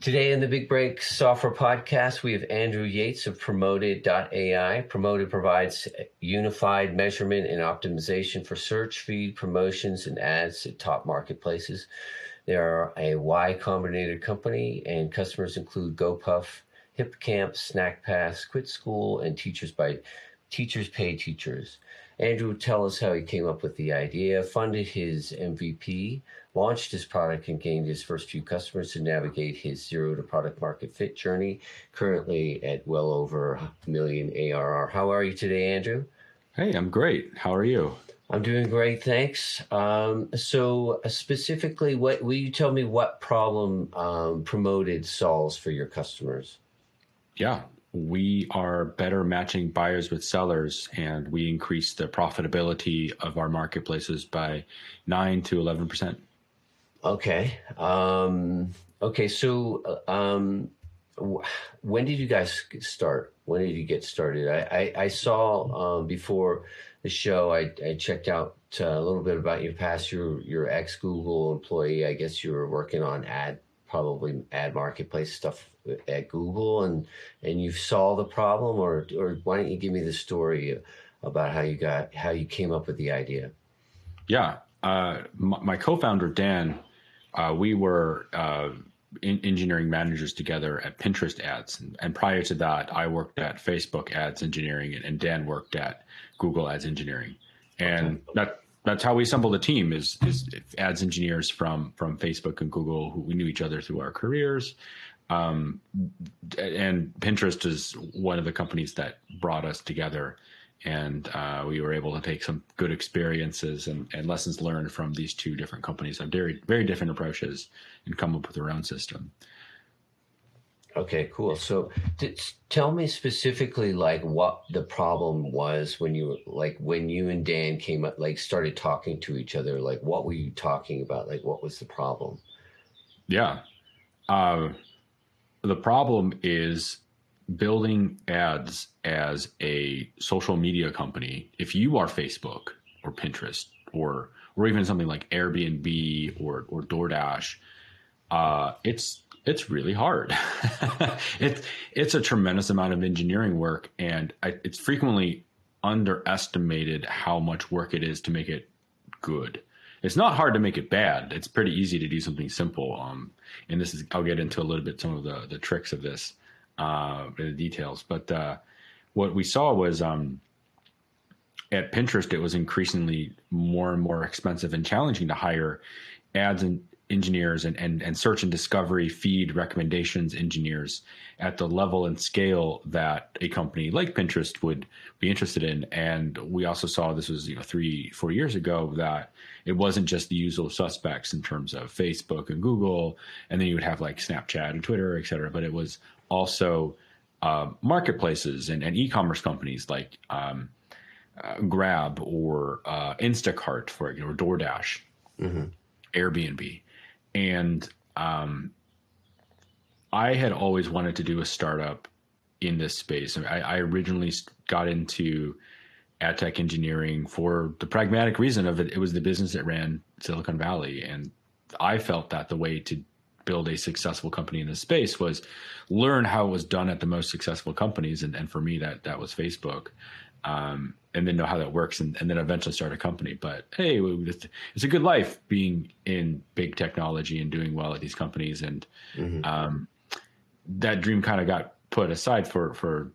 Today in the Big Break Software Podcast, we have Andrew Yates of Promoted.ai. Promoted provides unified measurement and optimization for search, feed, promotions, and ads at top marketplaces. They are a Y Combinator company, and customers include GoPuff, HipCamp, SnackPass, Outschool, and Teachers by Teachers Pay Teachers. Andrew, tell us how he came up with the idea, funded his MVP, launched his product, and gained his first few customers to navigate his zero to product market fit journey, currently at well over a million ARR. How are you today, Andrew? Hey, I'm great. How are you? I'm doing great, thanks. Um, so, uh, specifically, what will you tell me what problem um, Promoted solves for your customers? Yeah, we are better matching buyers with sellers and we increase the profitability of our marketplaces by 9 to 11%. Okay. Um, okay. So, um, when did you guys start? When did you get started? I, I, I saw um, before the show, I, I checked out uh, a little bit about your past. You're, you're ex Google employee. I guess you were working on ad probably ad marketplace stuff at Google and and you saw the problem or or why don't you give me the story about how you got how you came up with the idea? Yeah, uh, my, my, co-founder Dan, uh, we were uh, in engineering managers together at Pinterest ads, and, and, prior to that, I worked at Facebook ads engineering, and, and Dan worked at Google ads engineering, and okay. that that's how we assembled the team is is ads engineers from from Facebook and Google who we knew each other through our careers. Um, and Pinterest is one of the companies that brought us together, and uh, we were able to take some good experiences and, and lessons learned from these two different companies have very very different approaches and come up with their own system. Okay, cool. So tell me specifically like what the problem was when you like when you and Dan came up like started talking to each other like what were you talking about like what was the problem? Yeah. Uh, the problem is building ads as a social media company. If you are Facebook or Pinterest or or even something like Airbnb or or DoorDash, uh, it's it's really hard. it's it's a tremendous amount of engineering work, and I, it's frequently underestimated how much work it is to make it good. It's not hard to make it bad. It's pretty easy to do something simple. Um, and this is I'll get into a little bit some of the the tricks of this, uh, the details. But uh, what we saw was um, at Pinterest, it was increasingly more and more expensive and challenging to hire ads and engineers and, and, and search and discovery feed recommendations engineers at the level and scale that a company like Pinterest would be interested in. And we also saw this was, you know, three, four years ago that it wasn't just the usual suspects in terms of Facebook and Google, and then you would have like Snapchat and Twitter, et cetera, but it was also uh, marketplaces and, and e-commerce companies like um, uh, Grab or uh, Instacart, for example, or DoorDash, mm-hmm. Airbnb and um, I had always wanted to do a startup in this space. I, I originally got into ad tech engineering for the pragmatic reason of it. It was the business that ran Silicon Valley, and I felt that the way to build a successful company in this space was learn how it was done at the most successful companies, and, and for me that that was Facebook um, and then know how that works and, and, then eventually start a company. But hey, it's a good life being in big technology and doing well at these companies. And mm-hmm. um, that dream kind of got put aside for, for,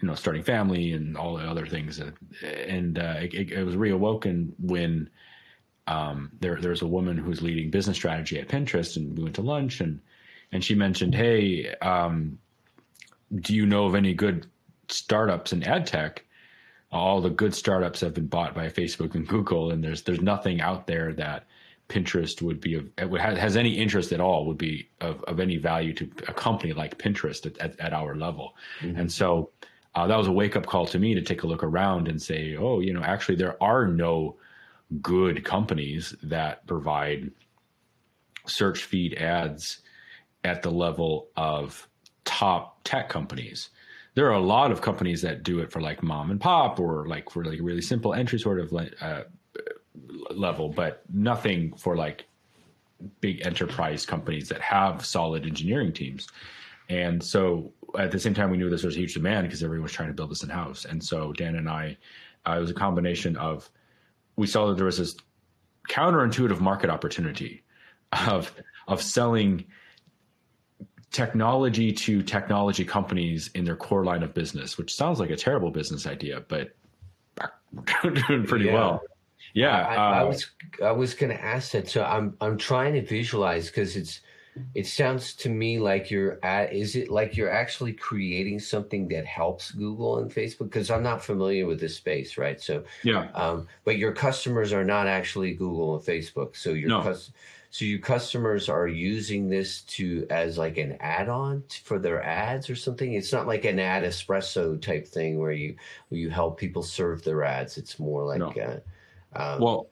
you know, starting family and all the other things. And uh, it, it, was reawoken when um, there, there's a woman who's leading business strategy at Pinterest and we went to lunch and, and she mentioned, Hey, um, do you know of any good startups in ad tech? all the good startups have been bought by Facebook and Google, and there's there's nothing out there that Pinterest would be of has any interest at all would be of, of any value to a company like Pinterest at, at, at our level. Mm-hmm. And so uh, that was a wake up call to me to take a look around and say, oh, you know, actually there are no good companies that provide search feed ads at the level of top tech companies there are a lot of companies that do it for like mom and pop or like for like really simple entry sort of uh, level, but nothing for like big enterprise companies that have solid engineering teams. And so at the same time, we knew this was a huge demand because everyone was trying to build this in house. And so Dan and I, uh, it was a combination of we saw that there was this counterintuitive market opportunity of of selling technology to technology companies in their core line of business, which sounds like a terrible business idea, but doing pretty Yeah. well. Yeah, I, I uh, was I was going to ask that. So I'm I'm trying to visualize because it's it sounds to me like you're at. Is it like you're actually creating something that helps Google and Facebook? Because I'm not familiar with this space, right? So, yeah. um, but your customers are not actually Google and Facebook. So your No. cus- so your customers are using this to as like an add-on for their ads or something. It's not like an AdEspresso type thing where you where you help people serve their ads. It's more like. No. Uh, um, Well,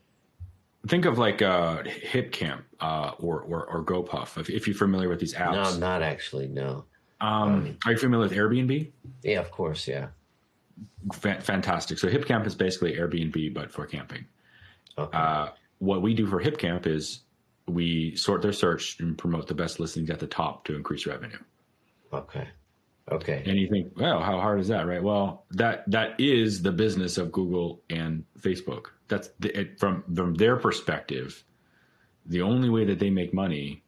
think of like uh, HipCamp uh, or, or or GoPuff if, if you're familiar with these apps, No, I'm not actually. No. um, are you familiar with Airbnb? Yeah, of course. Yeah. Fa- fantastic. So HipCamp is basically Airbnb but for camping. Okay. Uh, what we do for HipCamp is we sort their search and promote the best listings at the top to increase revenue. okay. Okay. And you think, well, how hard is that, right? Well, that that is the business of Google and Facebook. That's the, it, from from their perspective. The only way that they make money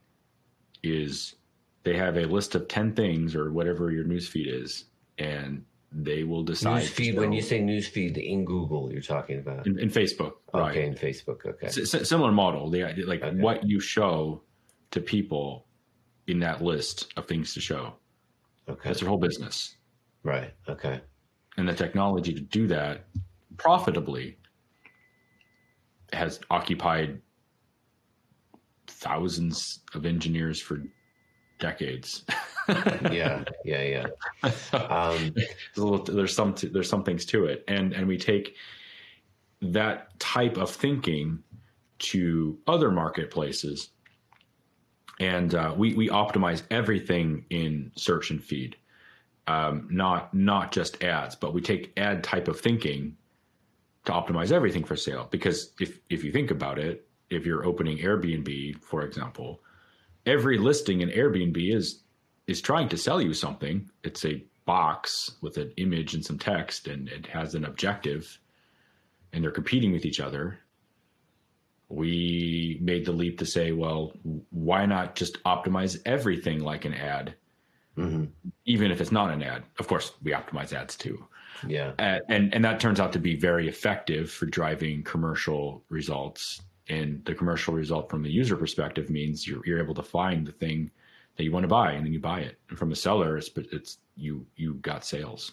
is they have a list of ten things or whatever your newsfeed is, and they will decide. Newsfeed. When you say newsfeed in Google, you're talking about. in, in Facebook, right? Okay, in Facebook. Okay. S- s- similar model. The like Okay. what you show to people in that list of things to show. Okay. That's their whole business. Right. Okay. And the technology to do that profitably has occupied thousands of engineers for decades. Yeah. Yeah. Yeah. Um, there's, little, there's some there's some things to it, and and we take that type of thinking to other marketplaces, and uh, we we optimize everything in search and feed, um, not not just ads, but we take ad type of thinking to optimize everything for sale. Because if if you think about it, if you're opening Airbnb, for example, every listing in Airbnb is is trying to sell you something. It's a box with an image and some text, and it has an objective, and they're competing with each other. We made the leap to say, well, why not just optimize everything like an ad, mhm. even if it's not an ad? Of course, we optimize ads too, Yeah. Uh, and and that turns out to be very effective for driving commercial results. And the commercial result from the user perspective means you're you're able to find the thing that you want to buy, and then you buy it. And from a seller, it's it's you you got sales.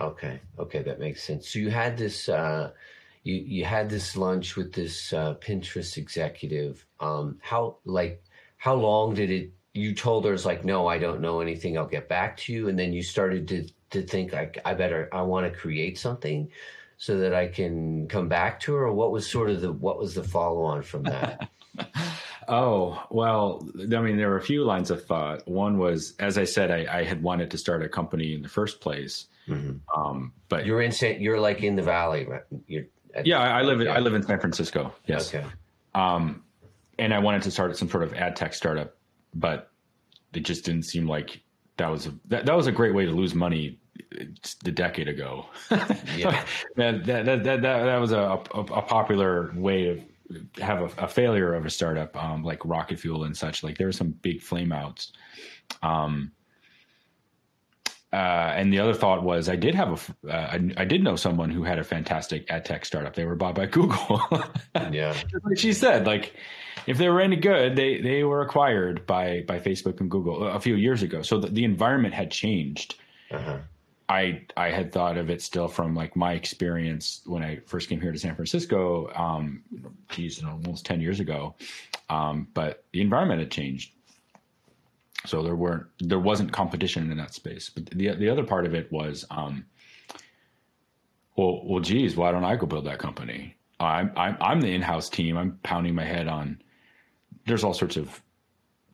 Okay. Okay. That makes sense. So you had this. Uh, you you had this lunch with this uh, Pinterest executive. Um, how like how long did it? You told her it's like, no, I don't know anything. I'll get back to you. And then you started to to think like, I better, I want to create something so that I can come back to her. Or what was sort of the what was the follow on from that? Oh, well, I mean, there were a few lines of thought. One was, as I said, I, I had wanted to start a company in the first place. Mhm. Um, but You're in you're like in the valley, right? You're yeah, I live in, I live in San Francisco. Yes. Okay. Um, and I wanted to start some sort of ad tech startup, but it just didn't seem like that was a, that, that was a great way to lose money a decade ago. Yeah. that, that, that, that, that was a, a, a popular way to have a, a failure of a startup, um, like Rocket Fuel and such. Like there were some big flameouts. Um, uh, and the other thought was I did have a, uh, I, I did know someone who had a fantastic ad tech startup. They were bought by Google. Yeah. Like she said, like if they were any good, they they were acquired by by Facebook and Google a few years ago. So the, the environment had changed. Uh-huh. I I had thought of it still from like my experience when I first came here to San Francisco. Um, geez, almost ten years ago. Um, but the environment had changed, so there weren't there wasn't competition in that space. But the the other part of it was, um, well, well, geez, why don't I go build that company? I'm I'm I'm the in-house team. I'm pounding my head on. There's all sorts of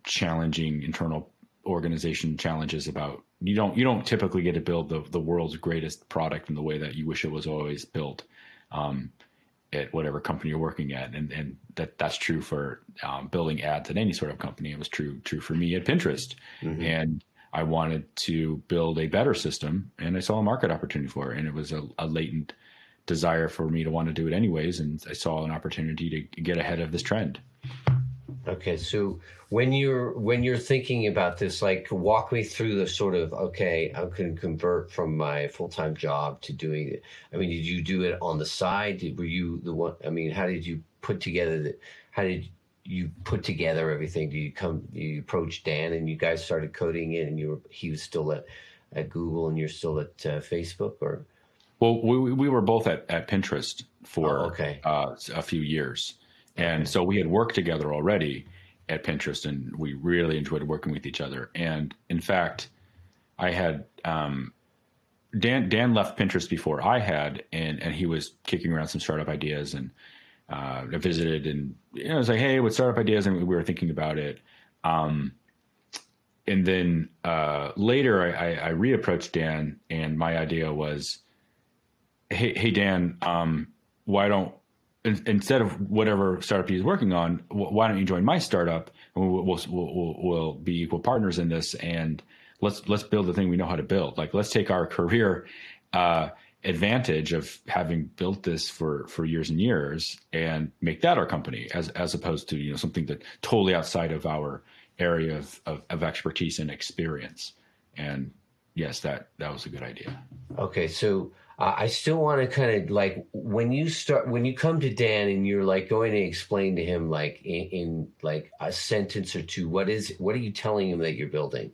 challenging internal organization challenges about you don't you don't typically get to build the the world's greatest product in the way that you wish it was always built. Um, at whatever company you're working at, and and that that's true for um, building ads at any sort of company. It was true true for me at Pinterest, mm-hmm. and I wanted to build a better system, and I saw a market opportunity for it, and it was a, a latent desire for me to want to do it anyways, and I saw an opportunity to get ahead of this trend. Okay, so when you're when you're thinking about this, like walk me through the sort of okay, I can convert from my full time job to doing it. I mean, did you do it on the side? Did, were you the one? I mean, how did you put together the? How did you put together everything? Do you come? You approach Dan and you guys started coding it, and you were he was still at at Google and you're still at uh, Facebook, or? Well, we we were both at at Pinterest for oh, okay. uh, a few years. And so we had worked together already at Pinterest, and we really enjoyed working with each other. And in fact, I had um, Dan. Dan left Pinterest before I had, and and he was kicking around some startup ideas, and uh, I visited, and you know, I was like, "Hey, what startup ideas?" And we were thinking about it. Um, and then uh, later, I, I, I, reapproached Dan, and my idea was, "Hey, hey Dan, um, why don't instead of whatever startup he's working on, why don't you join my startup? And we'll, we'll, we'll, we'll, be equal partners in this, and let's let's build the thing we know how to build. Like let's take our career uh, advantage of having built this for for years and years, and make that our company, as as opposed to you know something that totally outside of our area of, of, of expertise and experience. And yes, that that was a good idea. Okay, so uh, I still want to kind of like when you start when you come to Dan and you're like going to explain to him like in, in, like a sentence or two what is what are you telling him that you're building?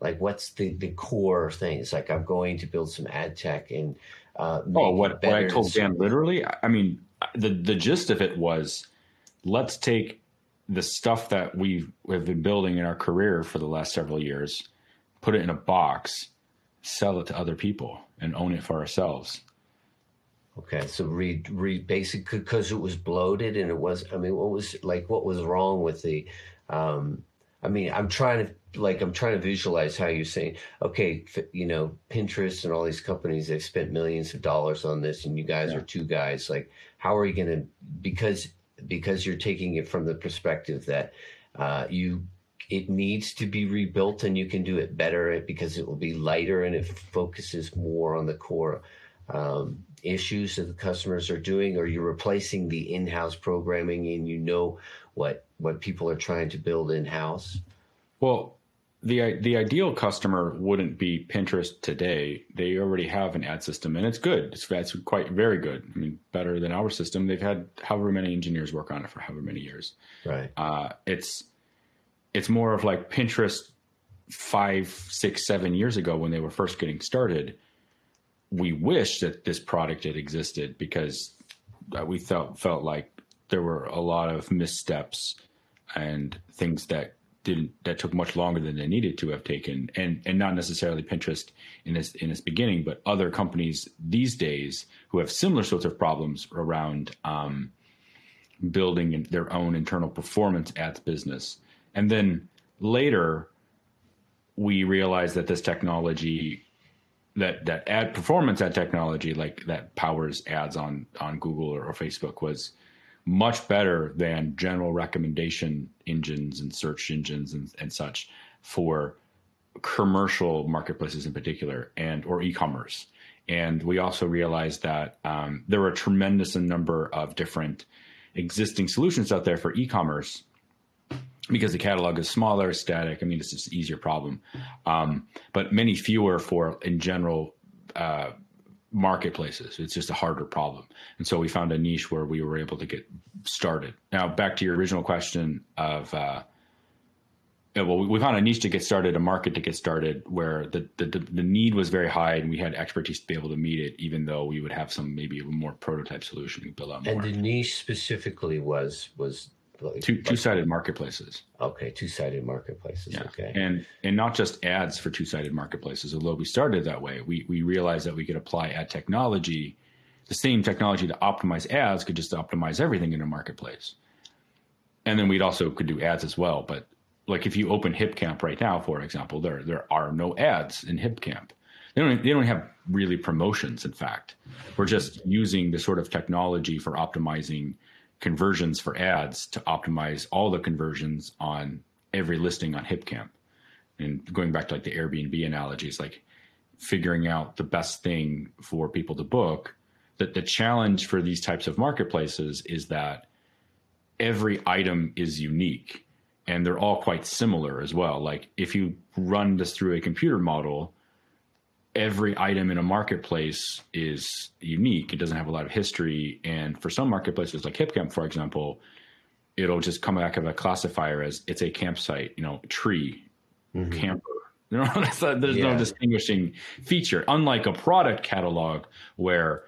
Like what's the the core thing? It's like I'm going to build some ad tech and uh, oh what, what I told Dan literally I mean the the gist of it was let's take the stuff that we have been building in our career for the last several years put it in a box sell it to other people and own it for ourselves. Okay, so read read basically because it was bloated and it was. I mean, what was like what was wrong with the? Um, I mean, I'm trying to like I'm trying to visualize how you're saying. Okay, you know, Pinterest and all these companies they've spent millions of dollars on this, and you guys yeah. are two guys. Like, how are you going to because because you're taking it from the perspective that uh, you it needs to be rebuilt and you can do it better because it will be lighter and it focuses more on the core um, issues that the customers are doing or you're replacing the in-house programming and you know what what people are trying to build in-house well the the ideal customer wouldn't be Pinterest today. They already have an ad system, and it's good. It's, it's quite very good. I mean, better than our system. They've had however many engineers work on it for however many years. Right. Uh, it's it's more of like Pinterest five, six, seven years ago when they were first getting started. We wish that this product had existed because uh, we felt felt like there were a lot of missteps and things that didn't that took much longer than they needed to have taken and and not necessarily Pinterest in its in its beginning but other companies these days who have similar sorts of problems around um, building their own internal performance ads business and then later, we realized that this technology, that that ad performance ad technology, like that powers ads on on Google or, or Facebook, was much better than general recommendation engines and search engines and, and such for commercial marketplaces in particular and or e-commerce. And we also realized that um, there were a tremendous number of different existing solutions out there for e-commerce because the catalog is smaller, static. I mean, it's just an easier problem, um, but many fewer for in general uh, marketplaces. It's just a harder problem, and so we found a niche where we were able to get started. Now, back to your original question of. Uh, well, we found a niche to get started, a market to get started, where the, the the need was very high, and we had expertise to be able to meet it. Even though we would have some maybe a more prototype solution build out. More. And the niche specifically was was two two sided marketplaces. Okay, two sided marketplaces. Yeah. Okay, and and not just ads for two sided marketplaces. Although we started that way, we we realized that we could apply ad technology, the same technology to optimize ads could just optimize everything in a marketplace. And then we'd also could do ads as well. But like if you open HipCamp right now, for example, there there are no ads in HipCamp. they don't they don't have really promotions. In fact, we're just using the sort of technology for optimizing conversions for ads to optimize all the conversions on every listing on HipCamp. And going back to like the Airbnb analogies, like figuring out the best thing for people to book. That the challenge for these types of marketplaces is that every item is unique and they're all quite similar as well. Like if you run this through a computer model, every item in a marketplace is unique. It doesn't have a lot of history. And for some marketplaces like HipCamp, for example, it'll just come back of a classifier as it's a campsite, you know, tree, mm-hmm. camper. You know, there's yeah. no distinguishing feature. Unlike a product catalog where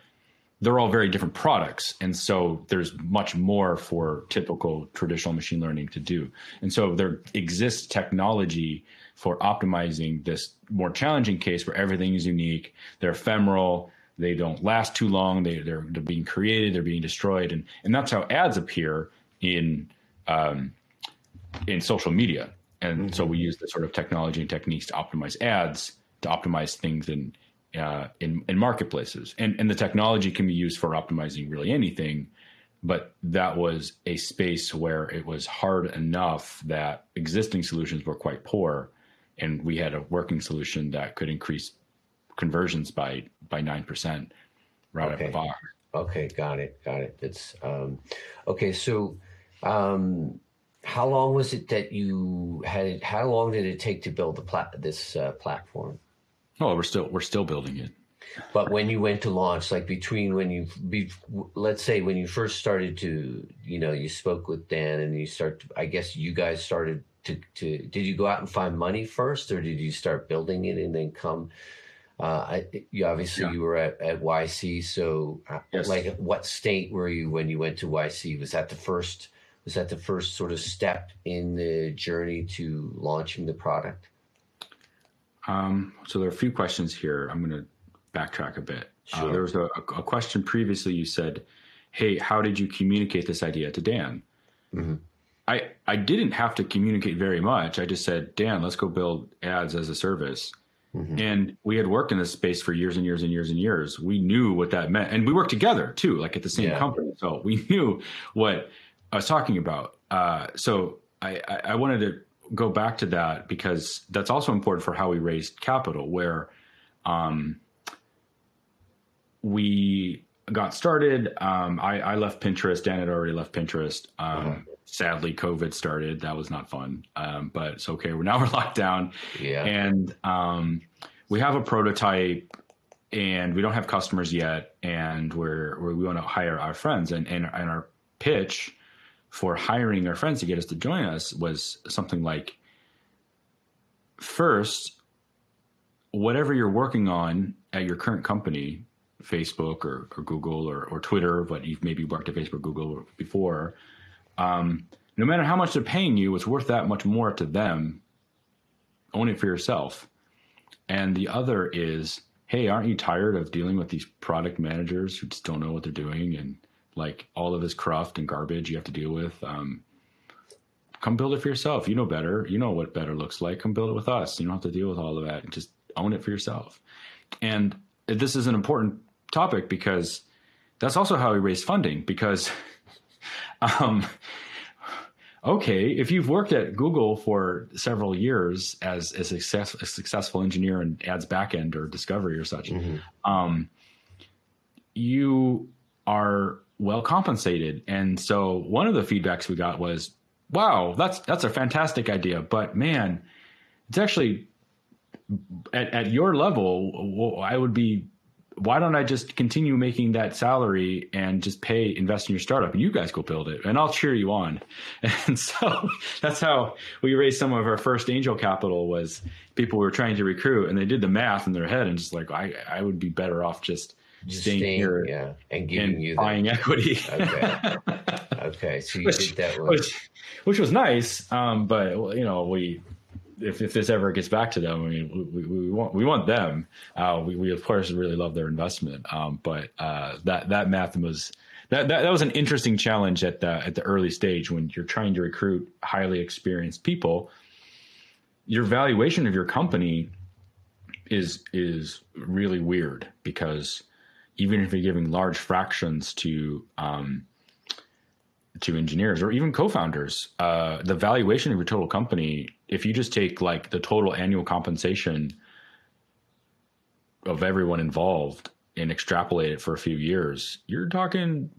they're all very different products. And so there's much more for typical traditional machine learning to do. And so there exists technology for optimizing this more challenging case where everything is unique, they're ephemeral, they don't last too long, they, they're, they're being created, they're being destroyed. And, and that's how ads appear in, um, in social media. And mm-hmm. so we use the sort of technology and techniques to optimize ads, to optimize things in, uh, in, in marketplaces. And, and the technology can be used for optimizing really anything but that was a space where it was hard enough that existing solutions were quite poor and we had a working solution that could increase conversions by by nine percent right okay. out of the box. Okay, got it, got it. It's um, okay. So, um, how long was it that you had it? How long did it take to build the plat- this uh, platform? Oh, we're still we're still building it. But when you went to launch, like between when you, be, let's say when you first started to, you know, you spoke with Dan and you start, to, I guess you guys started to, to did you go out and find money first or did you start building it and then come uh, I, you obviously yeah. you were at, at YC, so uh, yes. like what state were you when you went to YC? Was that the first? Was that the first sort of step in the journey to launching the product? Um, so there are a few questions here. I'm going to backtrack a bit. Uh, sure. Uh, there was a, a, question previously. You said, "Hey, how did you communicate this idea to Dan?" Mm-hmm. I I didn't have to communicate very much. I just said, Dan, let's go build ads as a service. Mm-hmm. And we had worked in this space for years and years and years and years. We knew what that meant. And we worked together too, like at the same yeah. company. So we knew what I was talking about. Uh, so I, I wanted to go back to that because that's also important for how we raised capital, where um, we got started. Um, I, I, left Pinterest. Dan had already left Pinterest. Um, uh-huh sadly covid started. That was not fun. Um, but it's okay. We're now we're locked down. Yeah. And um, we have a prototype and we don't have customers yet. And we're, we're we want to hire our friends. And, and and our pitch for hiring our friends to get us to join us was something like first whatever you're working on at your current company facebook or, or google or, or twitter but you've maybe worked at facebook google before um, no matter how much they're paying you, it's worth that much more to them. Own it for yourself. And the other is, hey, aren't you tired of dealing with these product managers who just don't know what they're doing and like all of this cruft and garbage you have to deal with? Um, come build it for yourself. You know better. You know what better looks like. Come build it with us. You don't have to deal with all of that. Just own it for yourself. And this is an important topic because that's also how we raise funding because Um, okay, if you've worked at Google for several years as a, success, a successful engineer in ads backend or discovery or such, mm-hmm. um, you are well compensated. And so one of the feedbacks we got was, "Wow, that's that's a fantastic idea, but man, it's actually at, at your level, I would be why don't I just continue making that salary and just pay invest in your startup and you guys go build it and I'll cheer you on. And so that's how we raised some of our first angel capital was people were trying to recruit and they did the math in their head and just like I I would be better off just, just staying, staying, here yeah and giving and you buying equity. okay. Okay. So you which, did that which, which was nice. Um, but you know, we if, if this ever gets back to them, I mean, we, we, we want we want them. Uh, we, we of course really love their investment, um, but uh, that that math was that, that that was an interesting challenge at the at the early stage when you're trying to recruit highly experienced people. Your valuation of your company is is really weird because even if you're giving large fractions to um, to engineers or even co-founders, uh, the valuation of your total company, if you just take like the total annual compensation of everyone involved and extrapolate it for a few years, you're talking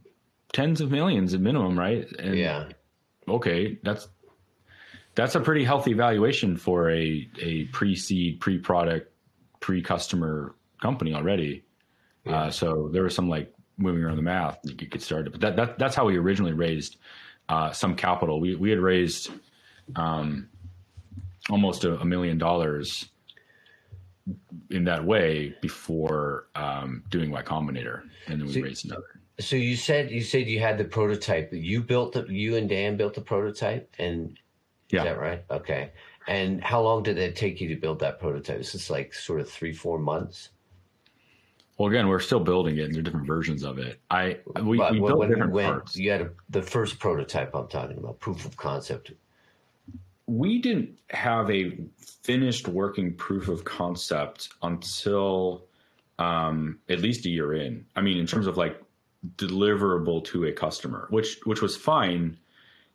tens of millions at minimum, right? And yeah. Okay, that's that's a pretty healthy valuation for a a pre-seed, pre-product, pre-customer company already. Yeah. Uh, so there was some like moving around the math to get started, but that, that that's how we originally raised uh, some capital. We we had raised um, almost a, a, million dollars in that way before um, doing Y Combinator, and then we so, raised another. So you said you said you had the prototype. You built the you and Dan built the prototype, and yeah. Is that right? Okay. And how long did it take you to build that prototype? Is this like sort of three, four months? Well, again, we're still building it, and there are different versions of it. I we, we built when different went, parts. You had a, the first prototype. I'm talking about proof of concept. We didn't have a finished working proof of concept until um, at least a year in. I mean, in terms of like deliverable to a customer, which which was fine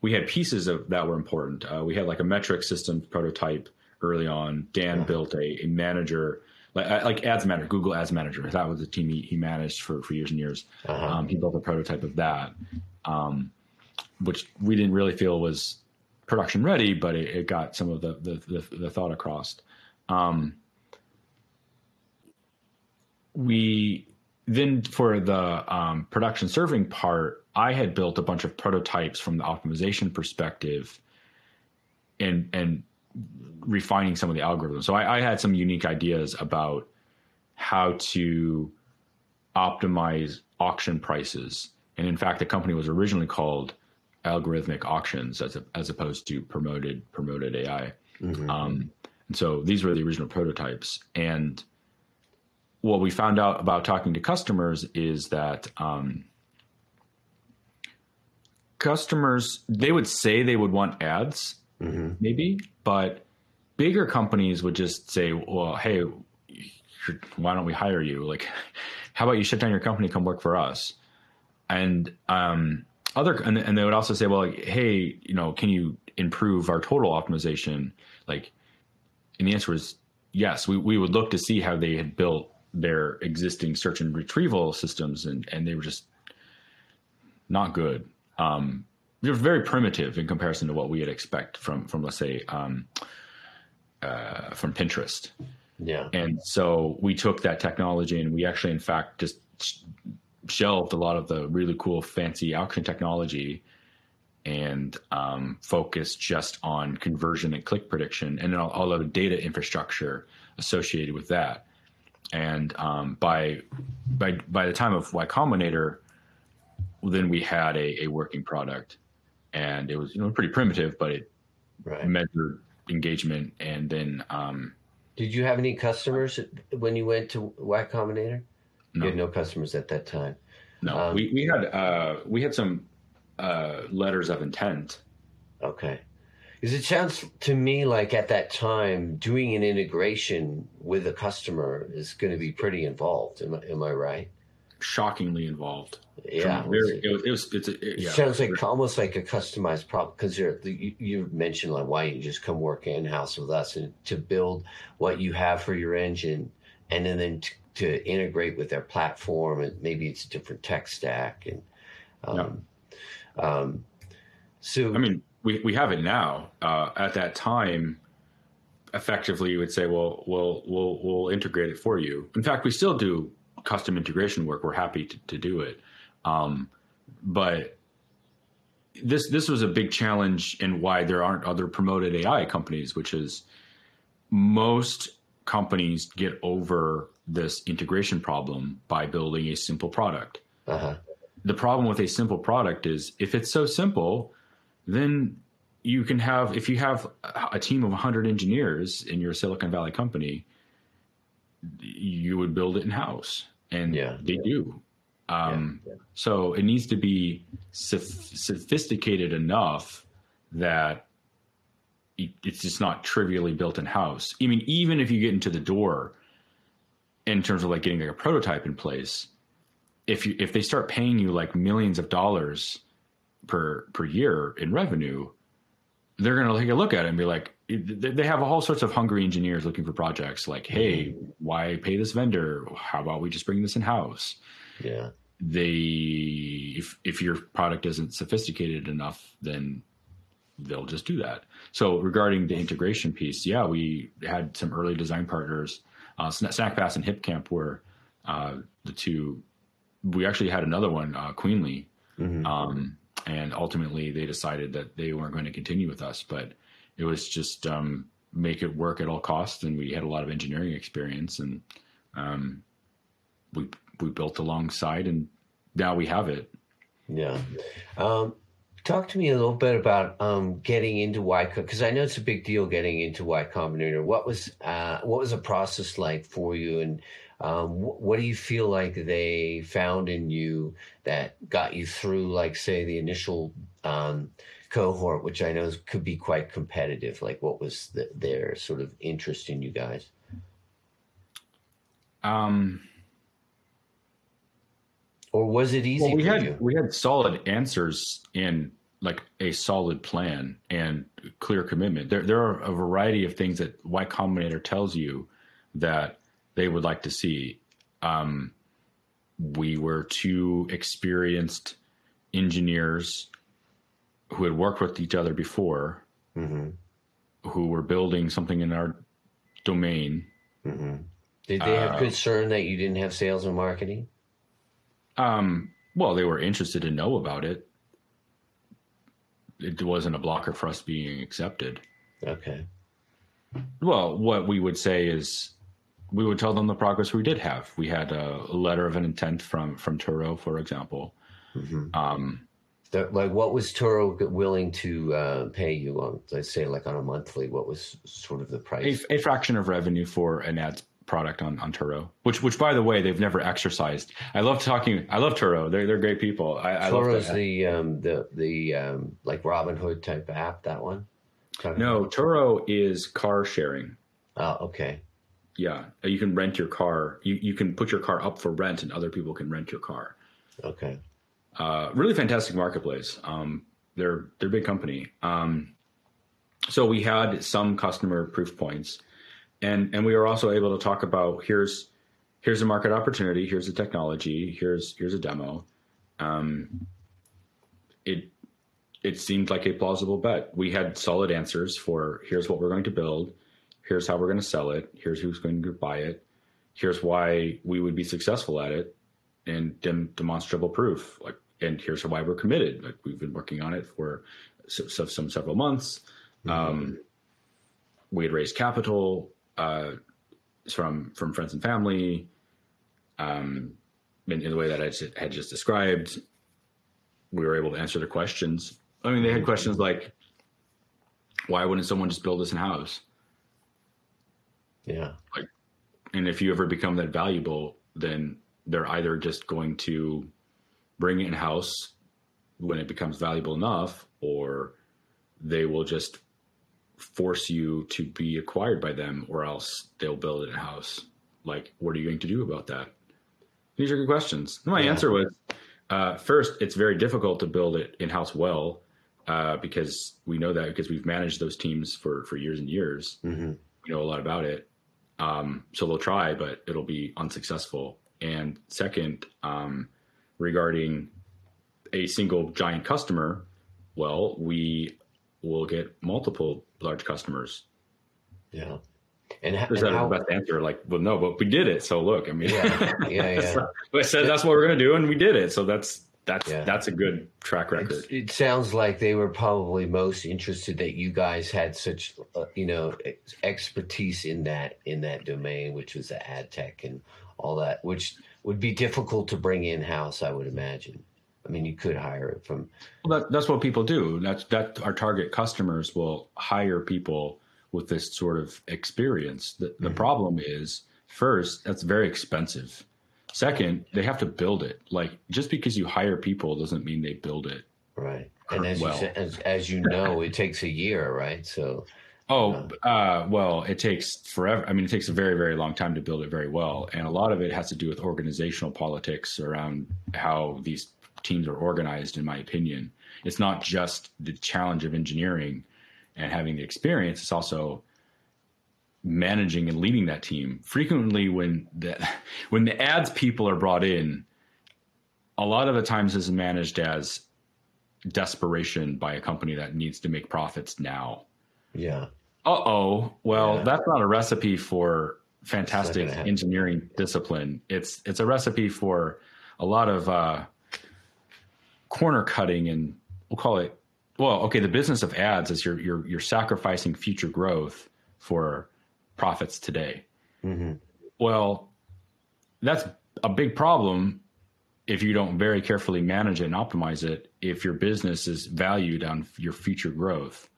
we had pieces of that were important. Uh, we had like a metric system prototype early on. Dan yeah. built a, a, manager, like, like Ads Manager, Google Ads Manager. That was the team he, he managed for, for years and years. Uh-huh. Um, he built a prototype of that, um, which we didn't really feel was production ready, but it, it got some of the, the, the, the thought across. Um, we then for the um, production serving part, I had built a bunch of prototypes from the optimization perspective, and and refining some of the algorithms. So I, I had some unique ideas about how to optimize auction prices. And in fact, the company was originally called Algorithmic Auctions as a, as opposed to Promoted Promoted AI. Mm-hmm. Um, and so these were the original prototypes. And what we found out about talking to customers is that um, customers they would say they would want ads, mm-hmm. maybe, but bigger companies would just say, "Well, hey, why don't we hire you? Like, how about you shut down your company, come work for us?" And um, other and, and they would also say, "Well, like, hey, you know, can you improve our total optimization?" Like, and the answer was yes. We we would look to see how they had built their existing search and retrieval systems, and and they were just not good. Um, they're very primitive in comparison to what we would expect from from let's say um, uh, from Pinterest. Yeah. And so we took that technology and we actually, in fact, just shelved a lot of the really cool, fancy auction technology and um, focused just on conversion and click prediction and all, all of the data infrastructure associated with that. And um, by by by the time of Y Combinator, then we had a, a working product, and it was you know pretty primitive, but it right. measured engagement. And then, um, did you have any customers when you went to Y Combinator? No. You had no customers at that time. No, um, we we had uh, we had some uh, letters of intent. Okay. Because it sounds to me like at that time, doing an integration with a customer is going to be pretty involved. Am I, am I right? Shockingly involved. Yeah, very, it, was, it was. It's a, it, yeah. sounds like almost like a customized problem because you you mentioned like why you just come work in house with us and to build what you have for your engine, and then then to, integrate with their platform and maybe it's a different tech stack and um, yeah. um so I mean we, we have it now. Uh, at that time, effectively, you would say, well, we'll, we'll, we'll integrate it for you. In fact, we still do custom integration work. We're happy to, to do it. Um, but this, this was a big challenge and why there aren't other promoted AI companies, which is most companies get over this integration problem by building a simple product. Uh-huh. The problem with a simple product is if it's so simple, then you can have if you have a team of 100 engineers in your silicon valley company you would build it in house and yeah, they yeah. do um, yeah, so it needs to be sophisticated enough that it's just not trivially built in house i mean even if you get into the door in terms of like getting like a prototype in place, if you if they start paying you like millions of dollars per per year in revenue, they're going to take a look at it and be like, they have all sorts of hungry engineers looking for projects. Like, hey, why pay this vendor? How about we just bring this in house? Yeah. They, if if your product isn't sophisticated enough, then they'll just do that. So regarding the integration piece, yeah, we had some early design partners. Uh, SnackPass and HipCamp were uh, the two. We actually had another one, uh, Queenly, mm-hmm. um, and ultimately they decided that they weren't going to continue with us. But it was just um, make it work at all costs, and we had a lot of engineering experience, and um, we we built alongside, and now we have it. Yeah. Um, talk to me a little bit about um, getting into Y because I know it's a big deal getting into Y Combinator. What was uh, what was the process like for you, and um, wh- what do you feel like they found in you that got you through, like say, the initial um, cohort, which I know could be quite competitive? Like, what was the, their sort of interest in you guys? Um or was it easy? Well, we had you? we had solid answers in like a solid plan and clear commitment. There there are a variety of things that Y Combinator tells you that they would like to see. Um, we were two experienced engineers who had worked with each other before, mm-hmm. who were building something in our domain. Mm-hmm. Did they have uh, concern that you didn't have sales and marketing? Um, well, they were interested to know about it. It wasn't a blocker for us being accepted. Okay. Well, what we would say is we would tell them the progress we did have. We had a, letter of an intent from from Turo, for example. Mm-hmm. Um, the, like, what was Turo willing to uh, pay you on? Let's say, like on a monthly. What was sort of the price? A, a fraction of revenue for an ads product on, on Turo, which which by the way they've never exercised. I love talking. I love Turo. They're they're great people. I, I Turo's the um, the the um, like Robinhood type app. That one. No, Turo is car sharing. Oh, okay. Yeah, you can rent your car. You you can put your car up for rent, and other people can rent your car. Okay. Uh, really fantastic marketplace. Um, they're they're a big company. Um, so we had some customer proof points and and we were also able to talk about here's here's a market opportunity, here's a technology, here's here's a demo. Um, it it seemed like a plausible bet. We had solid answers for here's what we're going to build, here's how we're going to sell it, here's who's going to buy it, here's why we would be successful at it, and dem- demonstrable proof. Like, and here's why we're committed. Like we've been working on it for some, some several months. Mm-hmm. Um, we had raised capital uh, from from friends and family, um, in, in, the way that I had just described. We were able to answer their questions. I mean, they had questions like, "Why wouldn't someone just build this in house?" Yeah. Like, and if you ever become that valuable, then they're either just going to bring it in house when it becomes valuable enough, or they will just force you to be acquired by them or else they'll build it in house. Like, what are you going to do about that? These are good questions. My yeah. answer was uh, first, it's very difficult to build it in house well uh, because we know that because we've managed those teams for, for years and years. Mm-hmm. We know a lot about it. Um, so they'll try, but it'll be unsuccessful. And second, um, regarding a single giant customer, well, we will get multiple large customers. Yeah. And, is that how, the best answer? Like, well, no, but we did it. So look, I mean, yeah, yeah, yeah. so I said that's what we're going to do, and we did it. So that's that's yeah. that's a good track record. It's, it sounds like they were probably most interested that you guys had such, uh, you know, expertise in that in that domain, which was the ad tech and all that, which would be difficult to bring in house, I would imagine. I mean, you could hire it from. Well, that, that's what people do. That's that our target customers will hire people with this sort of experience. The, the mm-hmm. problem is, first, that's very expensive. Second, they have to build it. Like just because you hire people doesn't mean they build it. Right. And as well. you as, as you know, it takes a year, right? So Oh, uh, well, it takes forever. I mean, it takes a very, very long time to build it very well. And a lot of it has to do with organizational politics around how these teams are organized, in my opinion. It's not just the challenge of engineering and having the experience, it's also managing and leading that team. Frequently, when the, when the ads people are brought in, a lot of the times is managed as desperation by a company that needs to make profits now. Yeah uh oh. Well, yeah. that's not a recipe for fantastic engineering discipline. It's it's a recipe for a lot of uh, corner cutting and we'll call it well, okay, the business of ads is you're you're you're sacrificing future growth for profits today. Mm-hmm. Well, that's a big problem if you don't very carefully manage it and optimize it. If your business is valued on your future growth,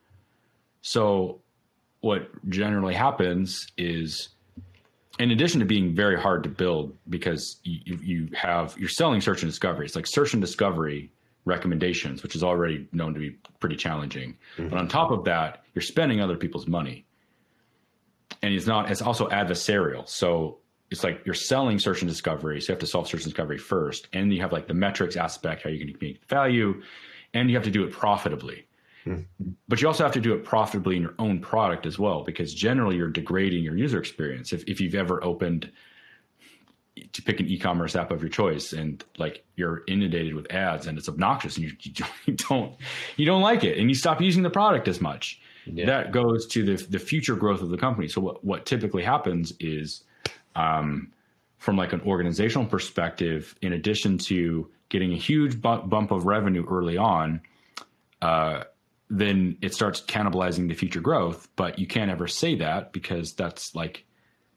so what generally happens is in addition to being very hard to build because you, you have you're selling search and discovery it's like search and discovery recommendations which is already known to be pretty challenging. Mm-hmm. but on top of that you're spending other people's money. And it's not it's also adversarial. So it's like you're selling search and discovery so you have to solve search and discovery first. And you have like the metrics aspect how you're going to make value and you have to do it profitably. But you also have to do it profitably in your own product as well, because generally you're degrading your user experience. If, if you've ever opened to pick an e-commerce app of your choice and like you're inundated with ads and it's obnoxious and you, you don't you don't like it and you stop using the product as much yeah. that goes to the, the future growth of the company so what, what typically happens is um, from like an organizational perspective in addition to getting a huge bump, bump of revenue early on uh, then it starts cannibalizing the future growth. But you can't ever say that because that's like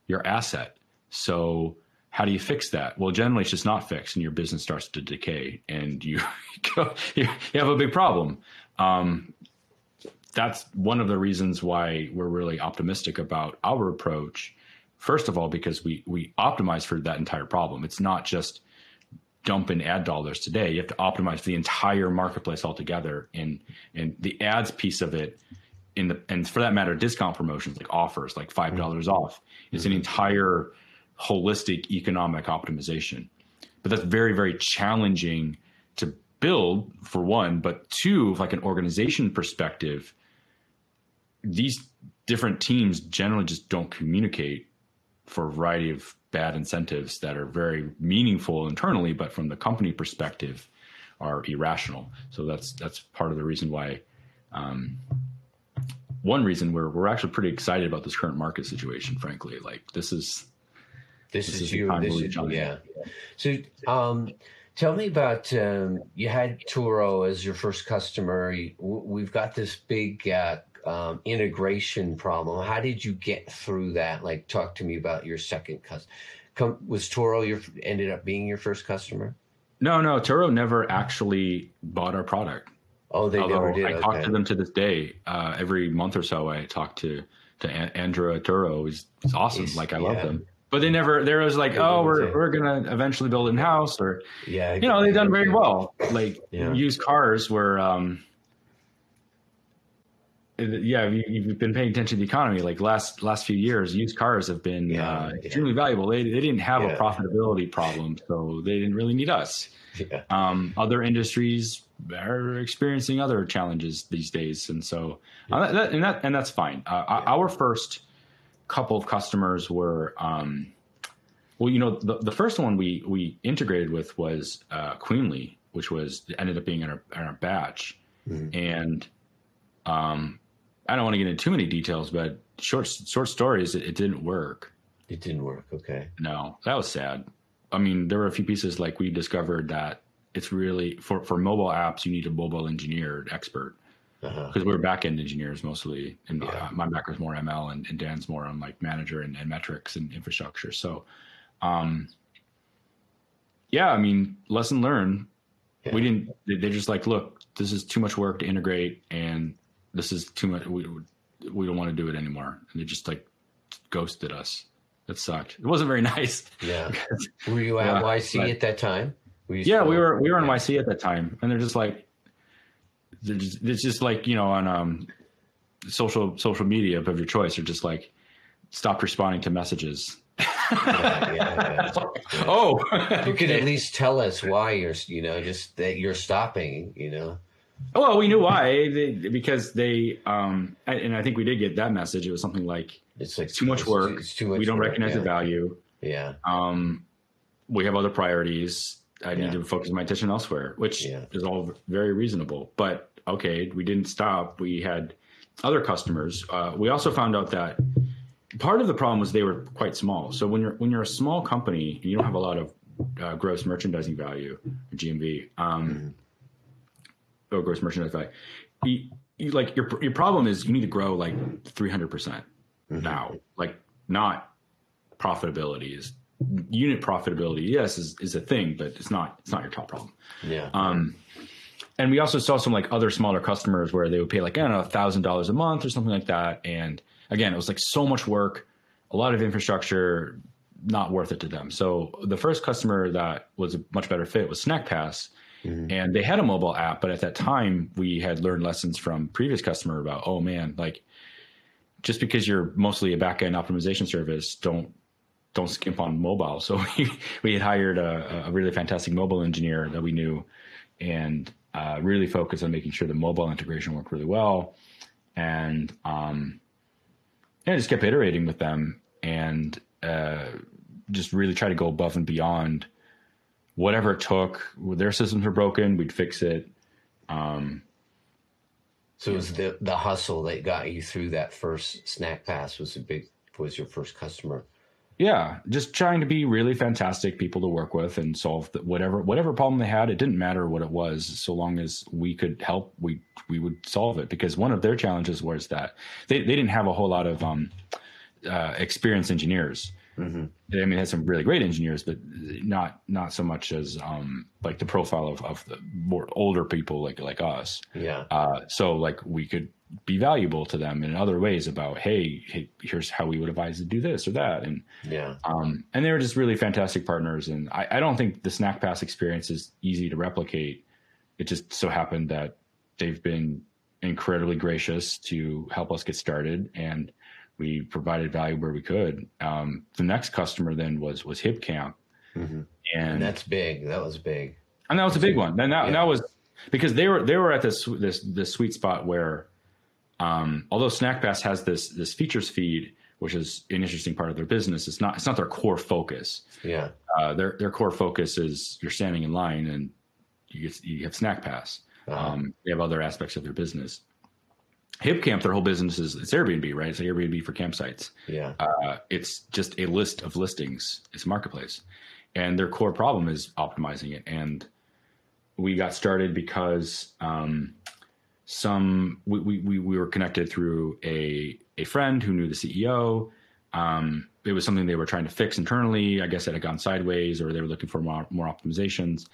your asset. So how do you fix that? Well, generally it's just not fixed, and your business starts to decay, and you you have a big problem. Um, that's one of the reasons why we're really optimistic about our approach. First of all, because we we optimize for that entire problem. It's not just dump in ad dollars today. You have to optimize the entire marketplace altogether, and and the ads piece of it, in the and for that matter, discount promotions like offers, like five dollars mm-hmm. off. It's mm-hmm. an entire holistic economic optimization, but that's very very challenging to build for one, but two, like an organization perspective, these different teams generally just don't communicate for a variety of bad incentives that are very meaningful internally, but from the company perspective are irrational. So that's that's part of the reason why. Um, one reason we're we're actually pretty excited about this current market situation. Frankly, like this is this, this is, is you. This is, yeah. So, um, tell me about um, you had Turo as your first customer. We've got this big uh, um, integration problem. How did you get through that? Like, talk to me about your second customer. Was Turo your ended up being your first customer? No, no, Turo never actually bought our product. Oh, they Although never did. I okay. talk to them to this day. Uh, every month or so, I talk to to Andrew Turo. He's, he's awesome. He's, like I yeah. love them. But they never. There was like, oh, we're we're gonna eventually build in house, or yeah, you know, they've done very well. Like yeah. used cars were. um yeah, you've been paying attention to the economy. Like last last few years, used cars have been yeah, uh, yeah. extremely valuable. They they didn't have a profitability problem, so they didn't really need us. Um, other industries are experiencing other challenges these days, and so uh, that, and that and that's fine. Uh, our first couple of customers were. Um, well, you know, the, the first one we we integrated with was uh, Queenly, which was ended up being in our, in our batch, mm-hmm. and um, I don't want to get into too many details, but short short stories, it, it didn't work. It didn't work. Okay. No, that was sad. I mean, there were a few pieces like we discovered that it's really for for mobile apps you need a mobile engineer expert because uh-huh. we're back end engineers mostly, and yeah. uh, my background's more ML and, and, Dan's more on like manager and, and metrics and infrastructure. So, um, yeah, I mean, lesson learned. Yeah. We didn't. They're just like, look, this is too much work to integrate, and this is too much. We, we don't want to do it anymore. And they just like ghosted us. It sucked. It wasn't very nice. Yeah. were you at yeah, YC but, at that time? yeah, we were, we were in YC at that time. And they're just like, it's just like, you know, on, um, social social media of your choice or just like stop responding to messages. Yeah, yeah, yeah. oh, You could at least tell us why you're, you know, just that you're stopping, you know. Well, we knew why they, because they um and and I think we did get that message. It was something like It's like it's too much it's work. It's too much. we don't work, recognize yeah. the value. Yeah, Um, we have other priorities. I Yeah. need to focus my attention elsewhere, which Yeah. is all very reasonable. But okay, we didn't stop. We had other customers. Uh, we also found out that part of the problem was they were quite small. So when you're when you're a small company and you don't have a lot of uh, gross merchandising value, GMV, um, or gross merchandise value, you, you, like your your problem is you need to grow like 300 percent Mhm. now, like not profitability is unit profitability. Yes, is, is a thing, but it's not it's not your top problem. yeah, Um, and we also saw some like other smaller customers where they would pay like I don't know a thousand dollars a month or something like that. And again, it was like so much work, a lot of infrastructure, not worth it to them. So the first customer that was a much better fit was Snackpass. Mhm. And they had a mobile app, but at that time we had learned lessons from previous customer about, oh man, like just because you're mostly a back end optimization service, don't don't skimp on mobile. So we, we had hired a, a really fantastic mobile engineer that we knew and uh, really focused on making sure the mobile integration worked really well. And um, yeah, just kept iterating with them and uh, just really try to go above and beyond whatever it took. Their systems were broken, we'd fix it. Um, So it was the the hustle that got you through that first Snackpass was a big was your first customer. Yeah, just trying to be really fantastic people to work with and solve the, whatever whatever problem they had. It didn't matter what it was, so long as we could help, we we would solve it. Because one of their challenges was that they, they didn't have a whole lot of um, uh, experienced engineers. Mm-hmm. I mean, they had some really great engineers, but not not so much as um, like the profile of, of the more older people like like us. Yeah, Uh, so like we could be valuable to them in other ways about hey, hey here's how we would advise to do this or that and yeah, um, and they were just really fantastic partners and I, I don't think the Snackpass experience is easy to replicate it just so happened that they've been incredibly gracious to help us get started and we provided value where we could um, the next customer then was was hipcamp hmm and, and that's big. That was big. and that was a big one. And that, Yeah. that was because they were they were at this this this sweet spot where, um, although Snackpass has this this features feed, which is an interesting part of their business, it's not it's not their core focus. Yeah, Uh, their their core focus is you're standing in line and you get you have Snackpass. uh, Um, they have other aspects of their business. HipCamp, their whole business is it's Airbnb, right? It's like Airbnb for campsites yeah, uh, it's just a list of listings. It's a marketplace, and their core problem is optimizing it. And we got started because um, some we, we we we were connected through a a friend who knew the CEO. Um, it was something they were trying to fix internally. I guess it had gone sideways, or they were looking for more, more optimizations.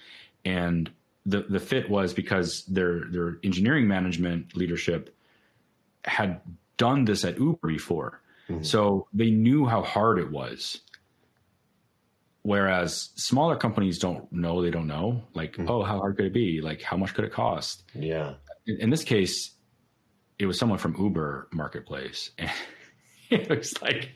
And the the fit was because their their engineering management leadership had done this at Uber before. Mhm. So they knew how hard it was. Whereas smaller companies don't know, they don't know. Like, Mhm. oh, how hard could it be? Like, how much could it cost? yeah. In, in this case, it was someone from Uber Marketplace. And it was like,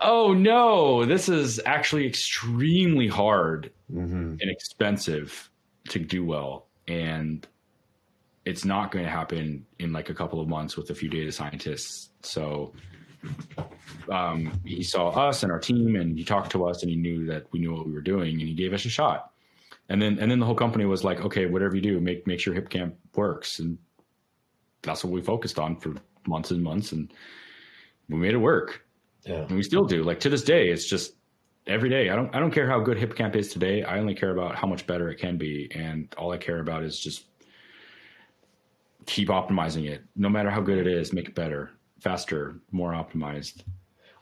oh no, this is actually extremely hard hmm and expensive to do well. And it's not going to happen in like a couple of months with a few data scientists. So um, he saw us and our team and he talked to us and he knew that we knew what we were doing and he gave us a shot and then and then the whole company was like okay whatever you do make make sure hipcamp works and that's what we focused on for months and months and we made it work Yeah. and we still do. Like to this day, it's just every day. I don't I don't care how good HipCamp is today. I only care about how much better it can be, and all I care about is just keep optimizing it. No matter how good it is, make it better, faster, more optimized.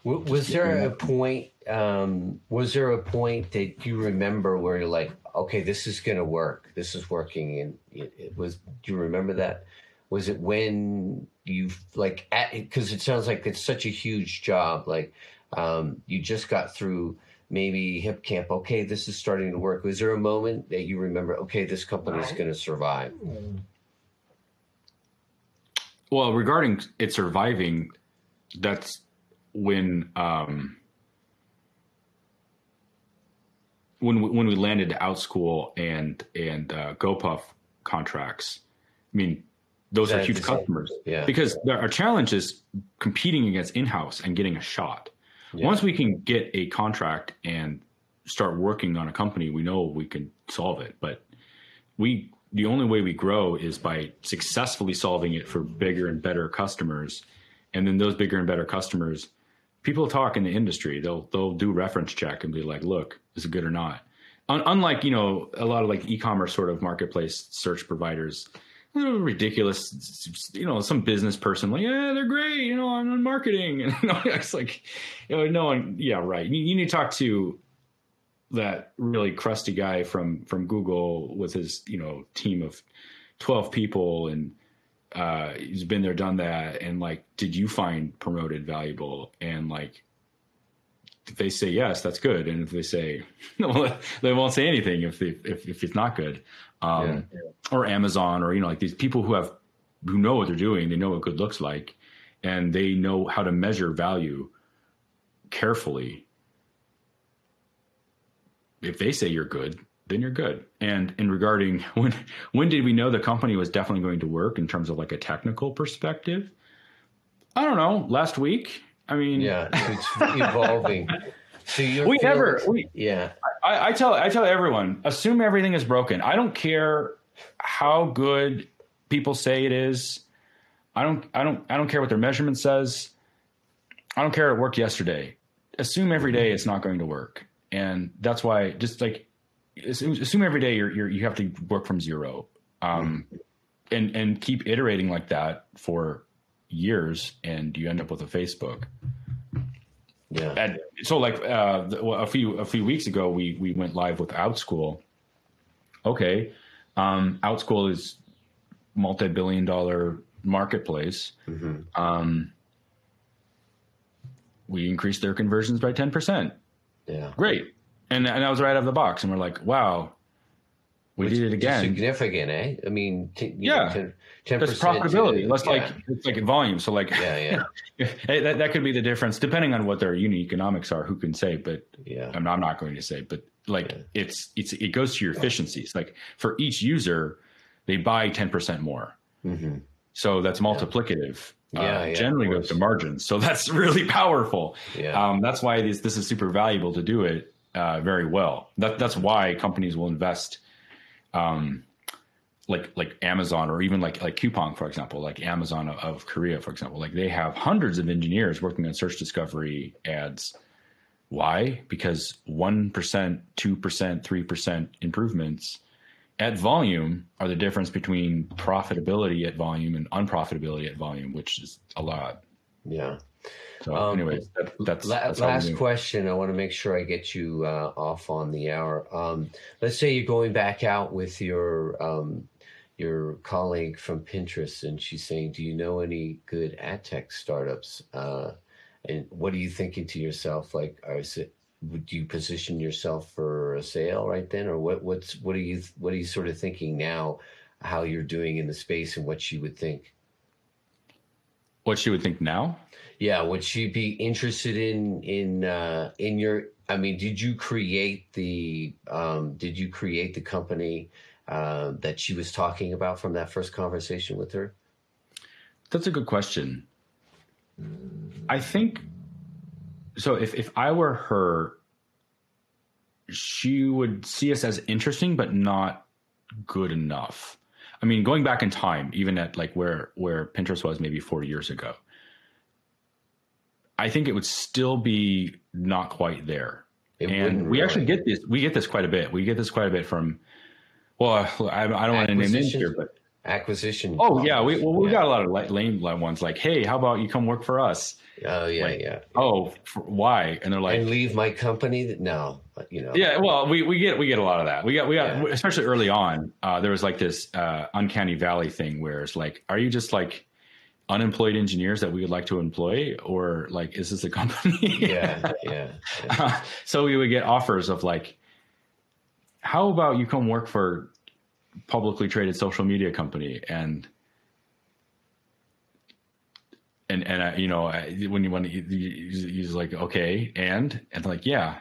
W- Was there a point? Um, was there a point that you remember where you're like, okay, this is going to work. This is working, and it, it was. Do you remember that? Was it when you like? Because it sounds like it's such a huge job. Like um, you just got through maybe HipCamp. Okay, this is starting to work. Was there a moment that you remember? Okay, this company is going to survive. well, regarding it surviving, that's when um, when we, when we landed the Outschool and and uh, GoPuff contracts. I mean, those are huge customers. Yeah. Because our challenge is competing against in-house and getting a shot. Yeah. Once we can get a contract and start working on a company, we know we can solve it. But we the only way we grow is by successfully solving it for bigger and better customers. And then those bigger and better customers, people talk in the industry. They'll they'll do reference check and be like, "Look, is it good or not?" Un- unlike you know a lot of like e-commerce sort of marketplace search providers, ridiculous. You know, some business person like, "Yeah, they're great." You know, I'm in marketing, and know, it's like, you know, no one. Yeah, right. You, you need to talk to that really crusty guy from from Google with his you know team of twelve people and uh, he's been there, done that, and like, did you find promoted valuable? And like, if they say yes, that's good, and if they say no, they won't say anything if they, if if it's not good. Um, yeah. Or Amazon, or you know, like these people who have who know what they're doing, they know what good looks like, and they know how to measure value carefully if they say you're good, then you're good. And in regarding when when did we know the company was definitely going to work in terms of like a technical perspective? I don't know. Last week. I mean, yeah, it's evolving. So you're we never, we, yeah. I, I tell I tell everyone, assume everything is broken. I don't care how good people say it is. I don't I don't I don't care what their measurement says. I don't care it worked yesterday. Assume every day it's not going to work and that's why just like assume every day you're, you're you have to work from zero um, and and keep iterating like that for years and you end up with a facebook yeah and so like uh, a few a few weeks ago we we went live with outschool okay um, outschool is multi-billion dollar marketplace mm-hmm. um, we increased their conversions by 10% yeah. Great. And, and that was right out of the box. And we're like, wow, we Which did it again. Significant, eh? I mean, t- yeah, know, 10, That's profitability. That's yeah. like it's like volume. So like, yeah, yeah, that that could be the difference depending on what their unit economics are. Who can say? But yeah, I'm not, I'm not going to say. But like, yeah. it's it's it goes to your efficiencies. Like for each user, they buy 10 percent more. Mm-hmm. So that's multiplicative yeah, uh, yeah generally goes to margins. So that's really powerful. Yeah. Um, that's why this, this is super valuable to do it uh, very well. That, that's why companies will invest, um, like like Amazon or even like like Coupang, for example, like Amazon of, of Korea, for example. Like they have hundreds of engineers working on search discovery ads. Why? Because one percent, two percent, three percent improvements at volume are the difference between profitability at volume and unprofitability at volume, which is a lot. Yeah. So, um, anyways, that, that's, la- that's last question. I want to make sure I get you uh, off on the hour. Um, let's say you're going back out with your um, your colleague from Pinterest, and she's saying, "Do you know any good ad tech startups?" Uh, and what are you thinking to yourself? Like, is it would you position yourself for a sale right then, or what? What's what are you what are you sort of thinking now? How you're doing in the space and what she would think? What she would think now? Yeah, would she be interested in in uh, in your? I mean, did you create the um, did you create the company uh, that she was talking about from that first conversation with her? That's a good question. I think so if if I were her, she would see us as interesting but not good enough. I mean, going back in time, even at like where where Pinterest was maybe four years ago, I think it would still be not quite there. It and we really. actually get this. We get this quite a bit. We get this quite a bit from. Well, I, I don't want to name names here, but acquisition. Oh yeah, we well, we yeah. got a lot of lame ones like, hey, how about you come work for us? Oh yeah, like, yeah. Oh, why? And they're like, and leave my company? No, you know. Yeah, well, we, we get we get a lot of that. We got we got yeah. especially early on. Uh, there was like this uh, uncanny valley thing where it's like, are you just like unemployed engineers that we would like to employ, or like is this a company? yeah, yeah. yeah. Uh, so we would get offers of like, how about you come work for publicly traded social media company and and and uh, you know when you want to he's like okay and and like yeah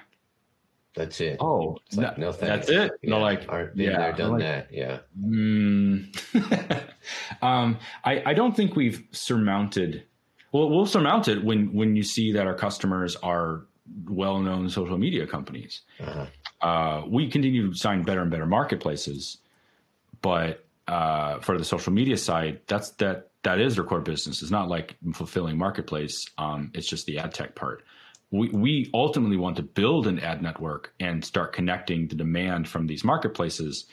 that's it oh like, no, no that's it yeah. no like been yeah there, done like, that yeah mm. um i i don't think we've surmounted well we'll surmount it when when you see that our customers are well-known social media companies uh-huh. uh, we continue to sign better and better marketplaces but uh, for the social media side that's that that is their core business. It's not like fulfilling marketplace. Um, it's just the ad tech part. We, we ultimately want to build an ad network and start connecting the demand from these marketplaces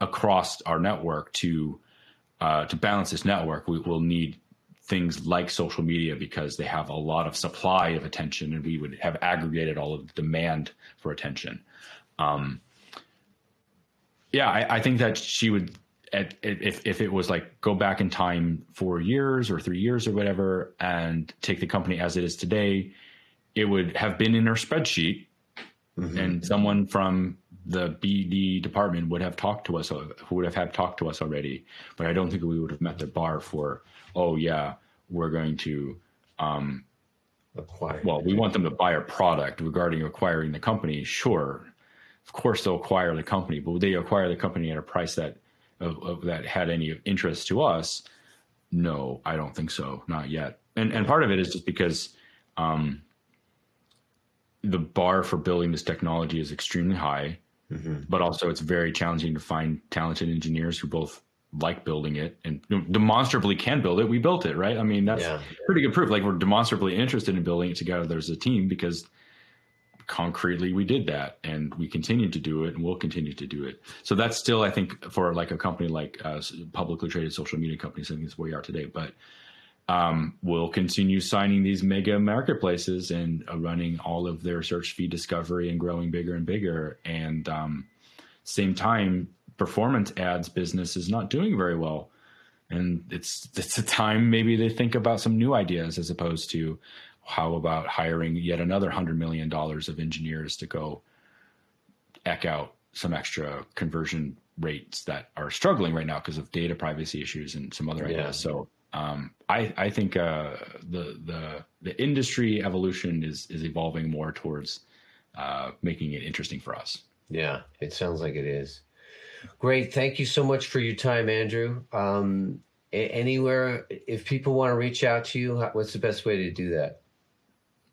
across our network to uh, to balance this network. We will need things like social media because they have a lot of supply of attention, and we would have aggregated all of the demand for attention. Um, yeah, I, I think that she would at, if if it was like go back in time four years or three years or whatever, and take the company as it is today, it would have been in her spreadsheet, mm-hmm. and someone from the BD department would have talked to us, who would have had talked to us already. But I don't think we would have met the bar for, oh yeah, we're going to um, acquire. Well, we want them to buy our product regarding acquiring the company. Sure, of course they'll acquire the company, but would they acquire the company at a price that of, of that had any interest to us, no, I don't think so, not yet. And and part of it is just because um, the bar for building this technology is extremely high, mm-hmm. but also it's very challenging to find talented engineers who both like building it and demonstrably can build it. We built it, right? I mean, that's yeah. pretty good proof. Like we're demonstrably interested in building it together as a team because concretely we did that and we continue to do it and we'll continue to do it. So that's still i think for like a company like uh, publicly traded social media companies i think is where we are today. But um, we'll continue signing these mega marketplaces and uh, running all of their search feed discovery and growing bigger and bigger. And um, same time performance ads business is not doing very well. And it's it's a time maybe they think about some new ideas as opposed to how about hiring yet another hundred million dollars of engineers to go eck out some extra conversion rates that are struggling right now because of data privacy issues and some other yeah. ideas. So um, I, I think uh, the the the industry evolution is is evolving more towards uh, making it interesting for us. Yeah, it sounds like it is. Great, thank you so much for your time, Andrew. Um, anywhere, if people want to reach out to you, what's the best way to do that?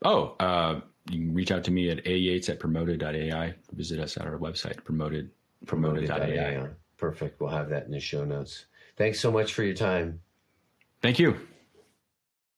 Oh, uh, you can reach out to me at ayates at promoted.ai. Visit us at our website, promoted, promoted.ai. Perfect. We'll have that in the show notes. Thanks so much for your time. Thank you.